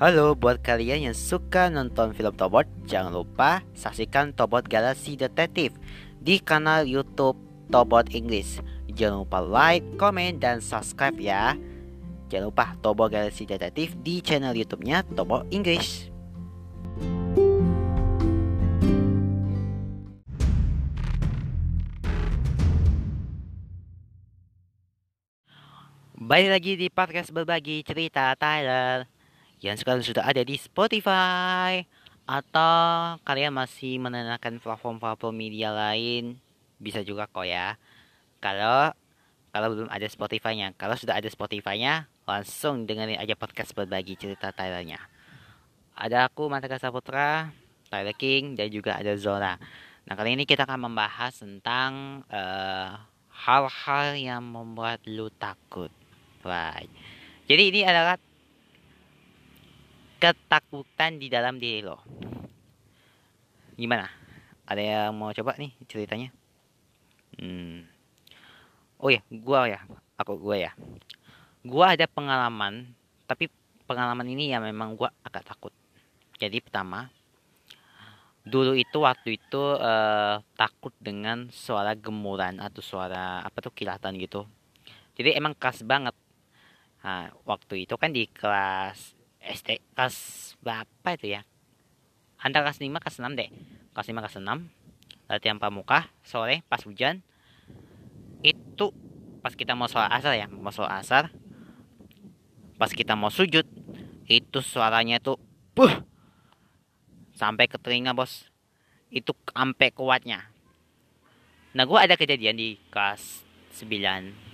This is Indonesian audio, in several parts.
Halo buat kalian yang suka nonton film Tobot, jangan lupa saksikan Tobot Galaxy Detektif di kanal YouTube Tobot English. Jangan lupa like, komen, dan subscribe ya. Jangan lupa Tobot Galaxy Detektif di channel YouTube-nya Tobot English. Balik lagi di podcast berbagi cerita Tyler yang sekarang sudah ada di Spotify atau kalian masih menanyakan platform-platform media lain bisa juga kok ya. Kalau kalau belum ada Spotify-nya, kalau sudah ada Spotify-nya langsung dengerin aja podcast berbagi cerita Tylernya. Ada aku Mantaka Saputra, Tyler King dan juga ada Zora. Nah kali ini kita akan membahas tentang eh, hal-hal yang membuat lu takut. Right. Jadi ini adalah ketakutan di dalam diri lo. Gimana? Ada yang mau coba nih ceritanya? Hmm. Oh ya, gua ya, aku gua ya. Gua ada pengalaman, tapi pengalaman ini ya memang gua agak takut. Jadi pertama, dulu itu waktu itu uh, takut dengan suara gemuran atau suara apa tuh kilatan gitu. Jadi emang keras banget Nah, waktu itu kan di kelas SD kelas berapa itu ya? Antara kelas 5 kelas 6 deh. Kelas 5 kelas 6 latihan pramuka sore pas hujan. Itu pas kita mau sholat asar ya mau sholat asar. Pas kita mau sujud itu suaranya tuh buh sampai ke telinga bos. Itu sampai kuatnya. Nah gue ada kejadian di kelas 9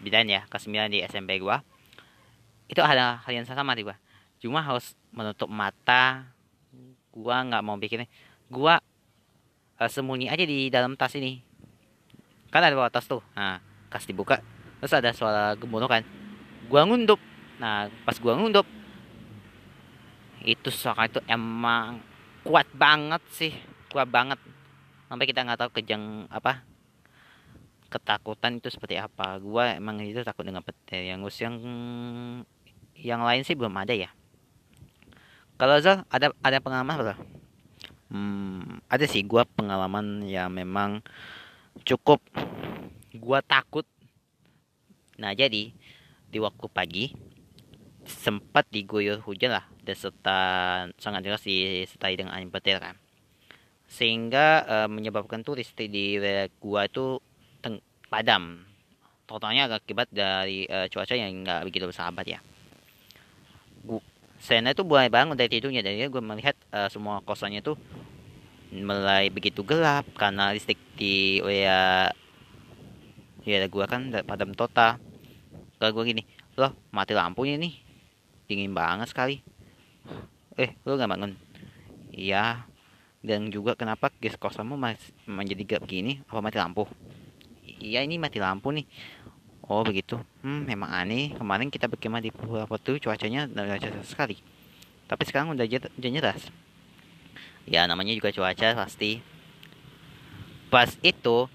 9 ya kelas 9 di SMP gua itu ada hal yang sama di gua. Cuma harus menutup mata gua nggak mau bikin gua uh, sembunyi aja di dalam tas ini. Kan ada bawa tas tuh. Nah kas dibuka terus ada suara kan gua ngundup. Nah pas gua ngundup itu suara itu emang kuat banget sih. Kuat banget. Sampai kita nggak tahu kejang apa ketakutan itu seperti apa. Gua emang itu takut dengan petir yang yang yang lain sih belum ada ya. Kalau Zal ada ada pengalaman apa hmm, ada sih. Gua pengalaman yang memang cukup gua takut. Nah jadi di waktu pagi sempat diguyur hujan lah. Dan serta sangat jelas disertai dengan angin petir kan. Sehingga uh, menyebabkan turis di wilayah gua itu padam. Totalnya akibat dari uh, cuaca yang nggak begitu bersahabat ya Bu, Sena itu mulai bangun dari tidurnya dan gue melihat uh, semua kosannya itu mulai begitu gelap karena listrik di ya ya gue kan padam total kalau gue gini loh mati lampunya nih dingin banget sekali. Eh lo nggak bangun? Iya. Dan juga kenapa gas kosanmu masih menjadi gelap gini? Apa mati lampu? Iya ini mati lampu nih oh begitu. Hmm memang aneh. Kemarin kita berkemah di Pulau Batu cuacanya cerah sekali. Tapi sekarang udah udah nyeras. Ya namanya juga cuaca pasti. Pas itu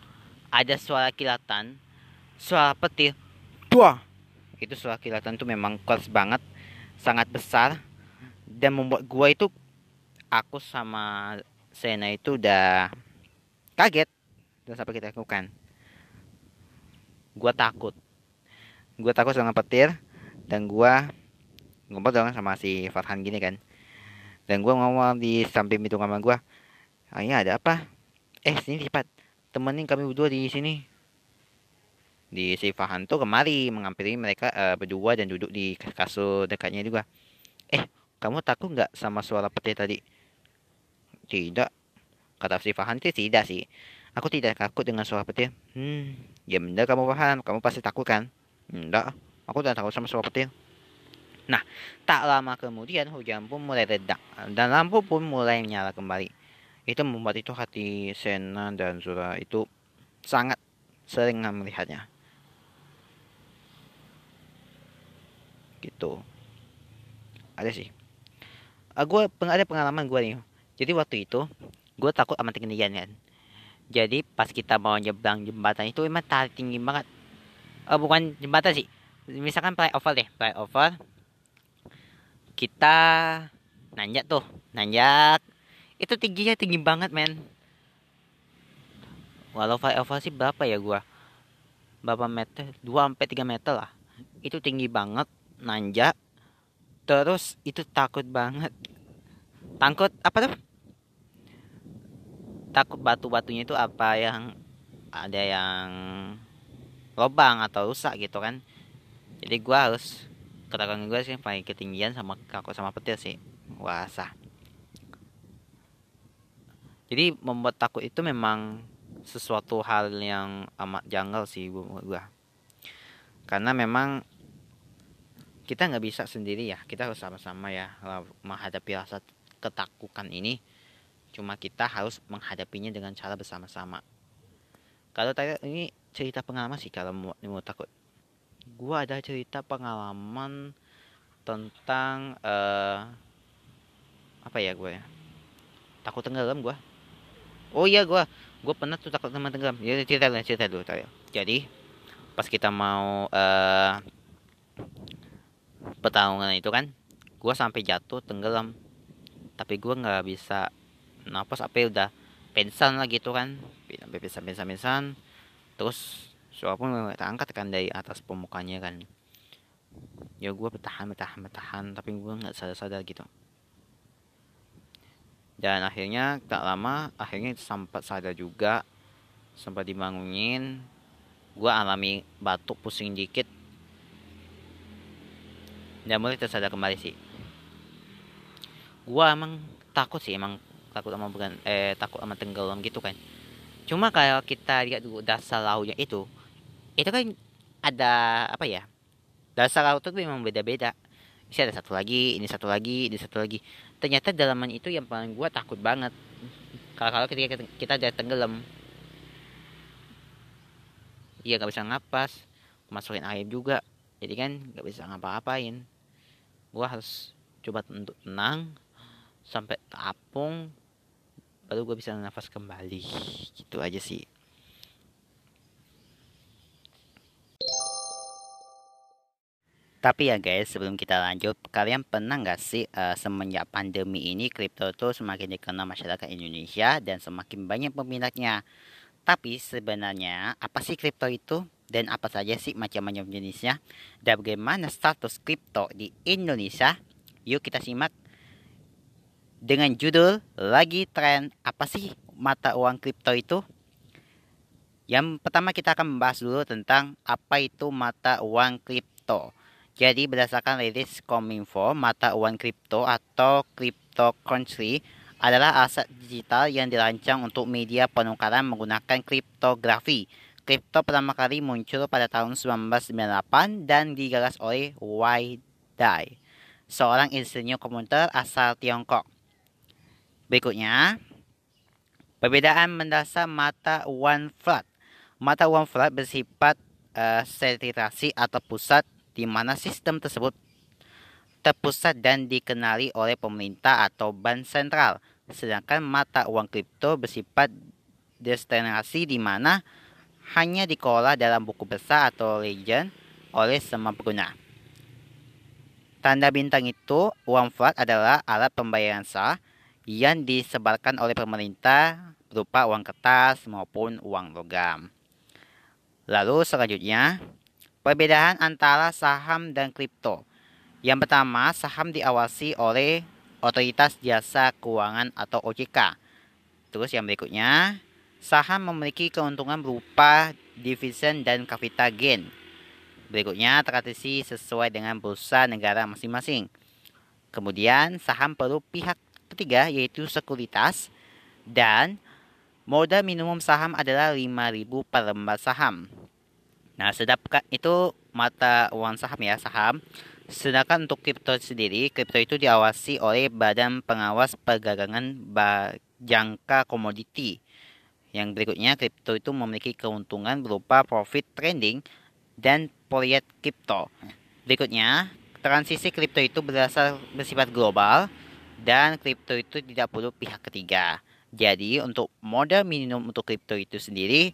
ada suara kilatan suara petir. Dua. Itu suara kilatan tuh memang keras banget sangat besar. Dan membuat gua itu aku sama Sena itu udah kaget. Dan sampai kita lakukan. Gue takut gue takut sama petir dan gue ngobrol dong sama si Farhan gini kan. Dan gue ngomong di samping itu kamar gue ini ada apa? Eh sini cepat temenin kami berdua di sini. Di si Farhan tuh kemari mengampiri mereka uh, berdua dan duduk di kasur dekatnya juga. Eh kamu takut nggak sama suara petir tadi? Tidak kata si Farhan. Sih tidak sih. Aku tidak takut dengan suara petir. Hmm, ya benar kamu paham. Kamu pasti takut kan? Enggak, aku tidak takut sama suara petir. Nah, tak lama kemudian hujan pun mulai reda dan lampu pun mulai menyala kembali. Itu membuat itu hati Sena dan Zura itu sangat sering melihatnya. Gitu. Ada sih. Uh, ah, gue ada pengalaman gue nih. Jadi waktu itu gue takut sama ketinggian kan jadi pas kita mau nyebrang jembatan itu emang tarik tinggi banget oh bukan jembatan sih. Misalkan flyover deh flyover kita nanjak tuh nanjak. Itu tingginya tinggi banget men. Walau elevasi berapa ya gua? Berapa meter? 2 sampai 3 meter lah. Itu tinggi banget nanjak. Terus itu takut banget. Takut apa tuh? Takut batu-batunya itu apa? Yang ada yang lobang atau rusak gitu kan. Jadi gua harus ketakutan gue sih paling ketinggian sama takut sama petir sih. Wasa jadi membuat takut itu memang sesuatu hal yang amat janggal sih gue karena memang kita nggak bisa sendiri ya. Kita harus sama-sama ya menghadapi rasa ketakutan ini. Cuma kita harus menghadapinya dengan cara bersama-sama. Kalau tadi ini cerita pengalaman sih kalau mau, mau takut. Gua ada cerita pengalaman tentang uh, apa ya gue ya? Takut tenggelam gue oh iya gue gue pernah tuh takut sama tenggelam. Ya cerita dulu cerita dulu tayo. jadi pas kita mau uh, pertarungan itu kan gue sampai jatuh tenggelam. Tapi gue nggak bisa napas apa ya udah pensan lah gitu kan. Sampai pensan pensan pensan terus soal pun nggak angkat kan dari atas pemukanya kan. Ya gue bertahan bertahan bertahan tapi gue nggak sadar sadar gitu. Dan akhirnya tak lama akhirnya sempat sadar juga sempat dibangunin. Gue alami batuk pusing dikit. Dan mulai tersadar kembali sih. Gue emang takut sih emang takut sama bukan eh takut sama tenggelam gitu kan cuma kalau kita lihat dulu dasar lautnya itu itu kan ada apa ya dasar laut itu memang beda-beda. Ini ada satu lagi ini satu lagi ini satu lagi. Ternyata dalaman itu yang paling gua takut banget. Kalau kalau ketika kita ada tenggelam iya nggak bisa ngapas masukin air juga. Jadi kan nggak bisa ngapa-ngapain. Gua harus coba untuk tenang sampai terapung baru gue bisa nafas kembali. Gitu aja sih. Tapi ya guys, sebelum kita lanjut, kalian pernah nggak sih uh, semenjak pandemi ini kripto tuh semakin dikenal masyarakat Indonesia dan semakin banyak peminatnya. Tapi sebenarnya apa sih kripto itu? Dan apa saja sih macam-macam jenisnya? Dan bagaimana status kripto di Indonesia? Yuk kita simak dengan judul lagi tren apa sih mata uang kripto itu? Yang pertama kita akan membahas dulu tentang apa itu mata uang kripto. Jadi berdasarkan rilis Kominfo, mata uang kripto atau cryptocurrency adalah aset digital yang dirancang untuk media penukaran menggunakan kriptografi. Kripto pertama kali muncul pada tahun 1998 dan digagas oleh Wei Dai, seorang insinyur komputer asal Tiongkok. Berikutnya, perbedaan mendasar mata uang flat. Mata uang flat bersifat uh, atau pusat di mana sistem tersebut terpusat dan dikenali oleh pemerintah atau bank sentral. Sedangkan mata uang kripto bersifat destinasi di mana hanya dikelola dalam buku besar atau legend oleh semua pengguna. Tanda bintang itu, uang flat adalah alat pembayaran sah yang disebarkan oleh pemerintah berupa uang kertas maupun uang logam. Lalu selanjutnya, Perbedaan antara saham dan kripto. Yang pertama, saham diawasi oleh Otoritas Jasa Keuangan atau OJK. Terus yang berikutnya, saham memiliki keuntungan berupa dividen dan capital gain. Berikutnya, tradisi sesuai dengan bursa negara masing-masing. Kemudian, saham perlu pihak ketiga yaitu sekuritas dan modal minimum saham adalah 5.000 per lembar saham. Nah, sedap itu mata uang saham ya, saham. Sedangkan untuk kripto sendiri, kripto itu diawasi oleh Badan Pengawas Perdagangan Jangka Komoditi. Yang berikutnya, kripto itu memiliki keuntungan berupa profit trading dan proyek kripto. Berikutnya, transisi kripto itu berasal bersifat global dan kripto itu tidak perlu pihak ketiga. Jadi, untuk modal minimum untuk kripto itu sendiri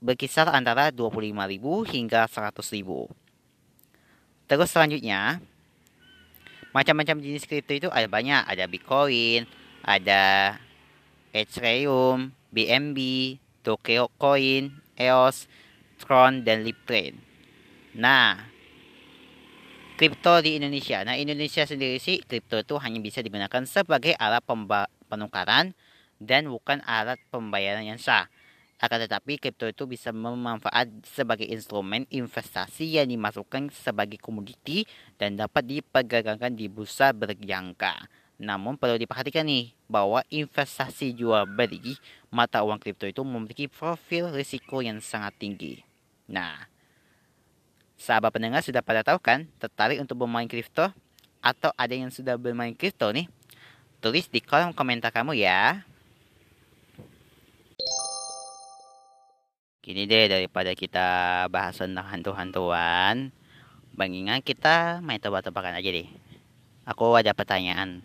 berkisar antara 25.000 hingga 100.000. Terus selanjutnya, macam-macam jenis kripto itu ada banyak ada bitcoin ada ethereum bnb dogecoin eos tron dan liptrade nah kripto di Indonesia. Nah, Indonesia sendiri sih kripto itu hanya bisa digunakan sebagai alat penukaran dan bukan alat pembayaran yang sah. Akan tetapi kripto itu bisa memanfaat sebagai instrumen investasi yang dimasukkan sebagai komoditi dan dapat diperdagangkan di bursa berjangka. Namun perlu diperhatikan nih bahwa investasi jual beli mata uang kripto itu memiliki profil risiko yang sangat tinggi. Nah, Sahabat pendengar sudah pada tahu kan tertarik untuk bermain kripto? Atau ada yang sudah bermain kripto nih? Tulis di kolom komentar kamu ya. Gini deh daripada kita bahas tentang hantu-hantuan. Bangingan kita main tebak-tebakan aja deh. Aku ada pertanyaan.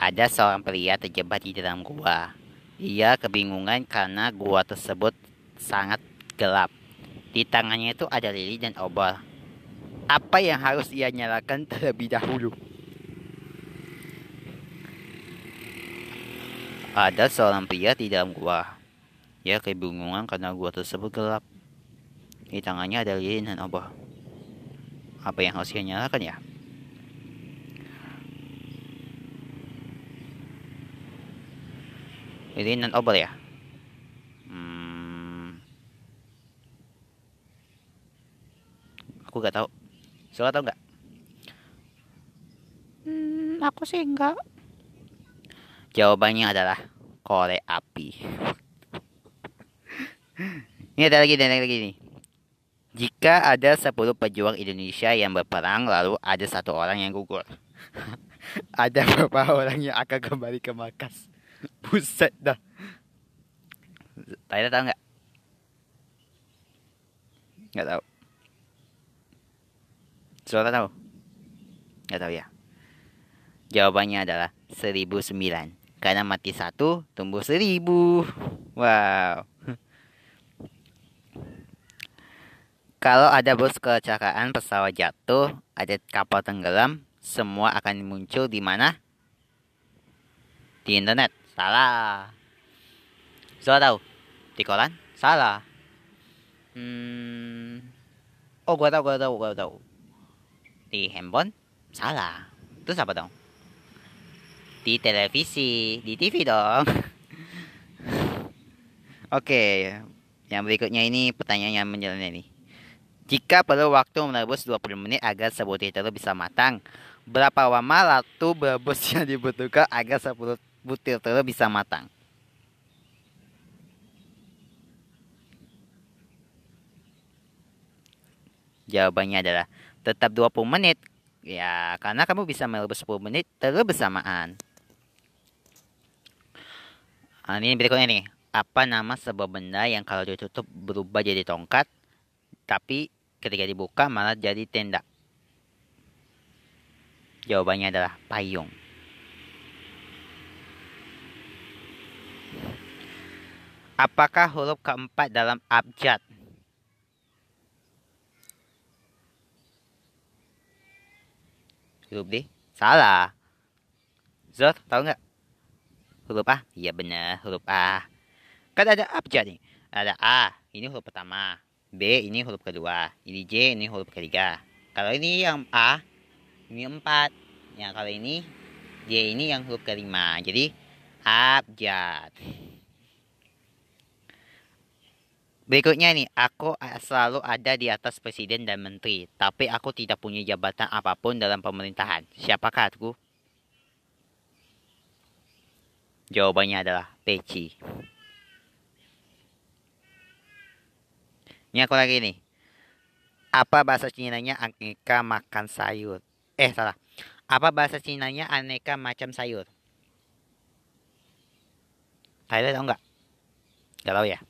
Ada seorang pria terjebak di dalam gua. Ia kebingungan karena gua tersebut sangat gelap. Di tangannya itu ada lili dan obor. Apa yang harus ia nyalakan terlebih dahulu? Ada seorang pria di dalam gua. Ia kebingungan karena gua tersebut gelap. Di tangannya ada lilin dan obor. Apa yang harus ia nyalakan ya? Lilin dan obor ya? Aku gak tahu. Soalnya tahu nggak? Hmm, aku sih enggak. Jawabannya adalah korek api. ini ada lagi, ada lagi nih. Jika ada 10 pejuang Indonesia yang berperang, lalu ada satu orang yang gugur. ada berapa orang yang akan kembali ke markas? Buset dah. Tanya tahu nggak? Nggak tahu. Saudara tahu? Nggak tahu ya? Jawabannya adalah 1009. Karena mati satu, tumbuh seribu. Wow. Kalau ada bus kecelakaan pesawat jatuh, ada kapal tenggelam, semua akan muncul di mana? Di internet. Salah. Saudara tahu? Di koran? Salah. Hmm. Oh, gua tahu, gua tahu, gua tahu di handphone? Salah. Terus apa dong? Di televisi di TV dong. Oke yang berikutnya ini pertanyaan yang menjalani nih jika perlu waktu merebus 20 menit agar sebuah telur bisa matang berapa lama waktu merebus yang dibutuhkan agar 10 butir telur bisa matang? Jawabannya adalah tetap 20 menit. Ya, karena kamu bisa merebus 10 menit terus bersamaan. Nah, ini berikutnya nih. Apa nama sebuah benda yang kalau ditutup berubah jadi tongkat, tapi ketika dibuka malah jadi tenda? Jawabannya adalah payung. Apakah huruf keempat dalam abjad huruf D salah. Zor tahu nggak? Huruf A. Iya benar huruf A. Kan ada abjad nih. Ada A ini huruf pertama. B ini huruf kedua. Ini J ini huruf ketiga. Kalau ini yang A ini empat. Yang kalau ini J ini yang huruf kelima. Jadi abjad Berikutnya nih, aku selalu ada di atas presiden dan menteri, tapi aku tidak punya jabatan apa pun dalam pemerintahan. Siapakah aku? Jawabannya adalah peci. Ini aku lagi nih. Apa bahasa Cina-nya aneka makan sayur? Eh, salah. Apa bahasa Cina-nya aneka macam sayur? Tahu nggak? Gak tahu ya?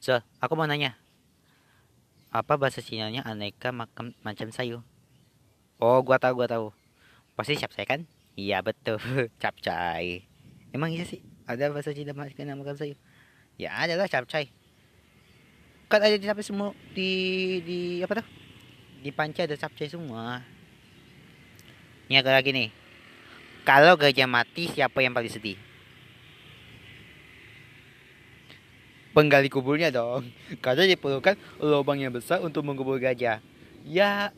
So, aku mau nanya. Apa bahasa Cina-nya aneka macam macam sayur? Oh, gua tahu, gua tahu. Pasti capcay kan? Iya, betul. capcay. Emang iya sih? Ada bahasa Cina makan makan sayur? Ya, ada lah capcay. Kan ada di sampai semua di di apa tuh? di panca ada capcay semua ini agak lagi nih kalau gajah mati siapa yang paling sedih penggali kuburnya dong. Karena diperlukan lubang yang besar untuk mengubur gajah. Ya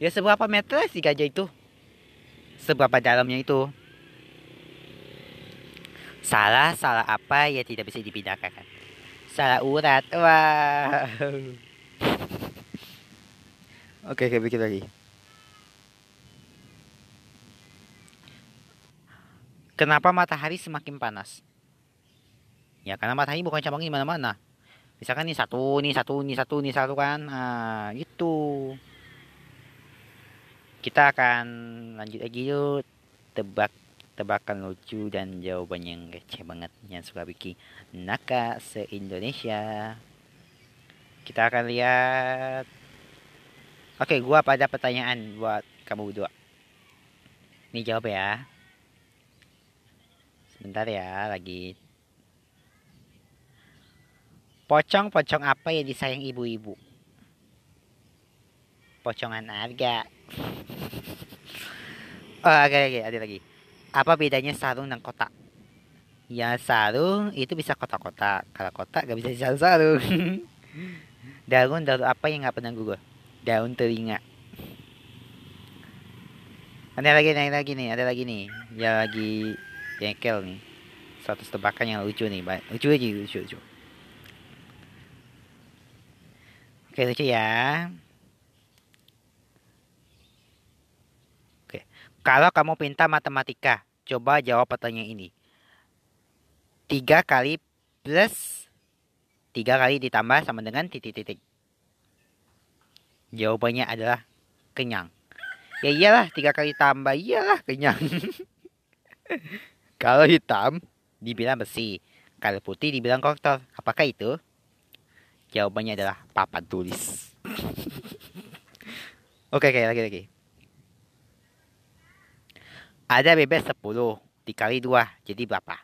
ya seberapa meter sih gajah itu? Seberapa dalamnya itu? Salah salah apa ya tidak bisa dipindahkan. Salah urat wow oke oke bikin lagi. Kenapa matahari semakin panas ya karena matahari bukan cabang di mana-mana. Misalkan nih satu nih satu nih satu nih satu kan. Nah itu kita akan lanjut lagi yuk. Tebak tebakan lucu dan jawaban yang kece banget yang suka bikin naka se Indonesia kita akan lihat. Oke gua pada pertanyaan buat kamu berdua. Ini jawab ya. Sebentar ya lagi pocong-pocong apa yang disayang ibu-ibu? Pocongan harga. Oh oke oke ada lagi. Apa bedanya sarung dan kotak? Ya sarung itu bisa kotak-kotak. Kalau kotak gak bisa sarung-sarung daun daun apa yang nggak pernah gugur? Daun telinga. Ada lagi ada lagi nih ada lagi nih. Ya lagi jengkel nih. Satu tebakan yang lucu nih lucu aja lucu lucu oke lucu ya Kalau kamu pinta matematika, coba jawab pertanyaan ini. Tiga kali plus tiga kali ditambah sama dengan titik-titik. Jawabannya adalah kenyang. Ya iyalah, tiga kali tambah, iyalah kenyang. Kalau hitam, dibilang besi. Kalau putih, dibilang kotor. Apakah itu? Jawabannya adalah papan tulis. oke, oke, lagi, lagi. Ada bebek 10 dikali 2 jadi berapa?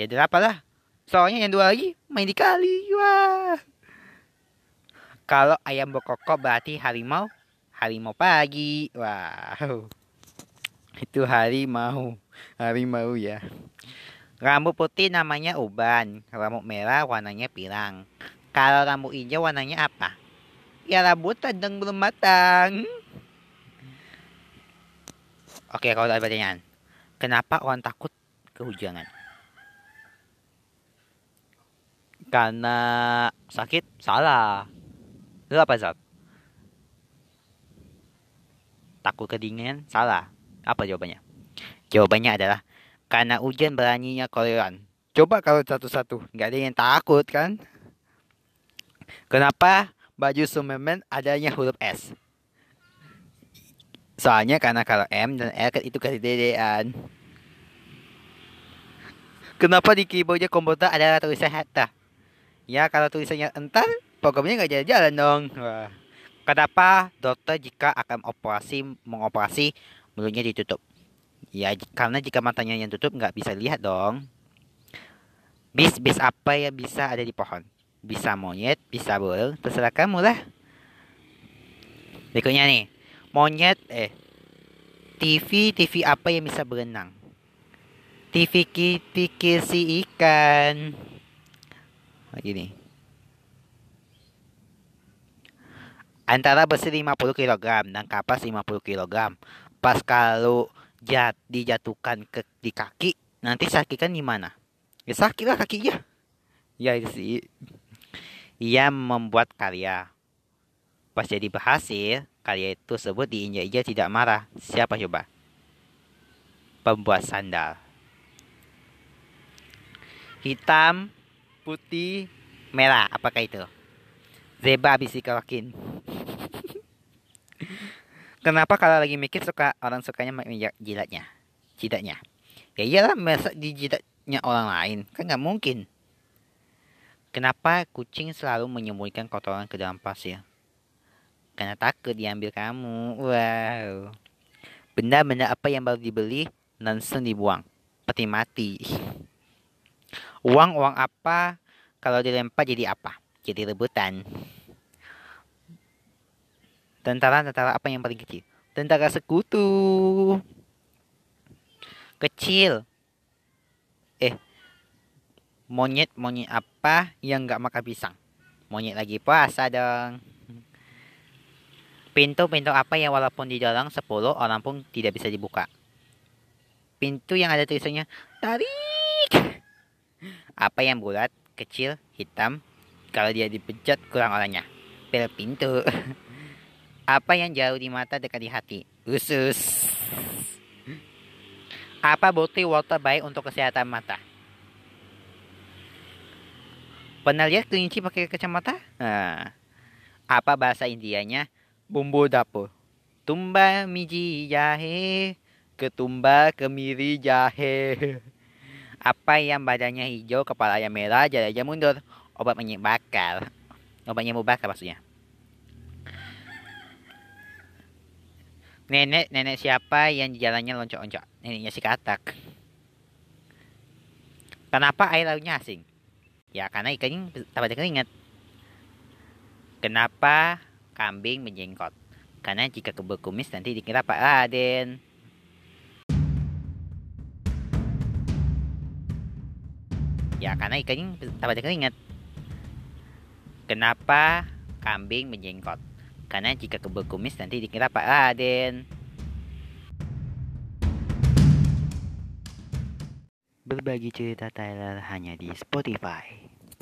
Ya 8 lah. Soalnya yang dua lagi main dikali. Wah. Kalau ayam berkokok berarti harimau. Harimau pagi. Wow. Itu harimau. Harimau ya. Rambut putih namanya uban. Rambut merah warnanya pirang. Kalau rambut hijau warnanya apa? Ya rambut tandang belum matang. Oke, kalau ada pertanyaan. Kenapa orang takut kehujanan? Karena sakit? Salah. Itu apa, Zat? Takut kedinginan? Salah. Apa jawabannya? Jawabannya adalah karena hujan beraninya koleran. Coba kalau satu-satu. Nggak ada yang takut, kan? Kenapa baju Superman adanya huruf S? Soalnya karena kalau M dan L kan itu dedean. Kenapa di keyboardnya komputer ada tulisan hatta? Ya kalau tulisannya entar, programnya nggak jalan-jalan dong. Wah. Kenapa dokter jika akan operasi mengoperasi mulutnya ditutup? Ya karena jika matanya yang tutup nggak bisa lihat dong. Bis bis apa yang bisa ada di pohon? Bisa monyet, bisa burung, terserah kamu lah. Berikutnya nih, monyet eh TV TV apa yang bisa berenang? TV TV si ikan. Gini antara besi 50 kg dan kapas 50 kg pas kalau jat dijatuhkan ke di kaki nanti sakit kan gimana? Ya sakit lah kakinya ya itu sih ia membuat karya pas jadi berhasil Karya itu sebut diinjak-injak tidak marah. Siapa coba? Pembuat sandal. Hitam, putih, merah. Apakah itu? Zeba bisikalakin. Kenapa kalau lagi mikir suka orang sukanya menginjak jilatnya? Jidatnya. Ya iyalah masa di jidatnya orang lain. Kan nggak mungkin. Kenapa kucing selalu menyembunyikan kotoran ke dalam pasir? karena takut diambil kamu. Wow. Benda-benda apa yang baru dibeli langsung dibuang. Peti mati. Uang-uang apa kalau dilempar jadi apa? Jadi rebutan. Tentara-tentara apa yang paling kecil? Tentara sekutu. Kecil. Eh, monyet-monyet apa yang nggak makan pisang? Monyet lagi puasa dong. Pintu-pintu apa yang walaupun didorong 10 orang pun tidak bisa dibuka? Pintu yang ada tulisannya tarik. Apa yang bulat, kecil, hitam, kalau dia dipencet kurang orangnya. Pel pintu. Apa yang jauh di mata dekat di hati? Usus. Apa bukti water baik untuk kesehatan mata? Pernah lihat kelinci pakai kacamata? Nah, apa bahasa Indianya? Bumbu dapur. Tumba miji jahe, ketumba kemiri jahe. Apa yang badannya hijau, kepalanya merah, jalannya mundur? Obat penyembuh bakar. Obat penyembuh bakar maksudnya. Nenek, nenek siapa yang jalannya loncok-loncok? Neneknya si katak. Kenapa air lautnya asing? Ya karena ikannya ada keringat. Kenapa kambing menjengkot? Karena jika berkumis nanti dikira Pak Raden. Ya karena ikannya ada keringat. Kenapa kambing menjengkot? Karena jika berkumis nanti dikira Pak Raden. Berbagi cerita Tyler hanya di Spotify.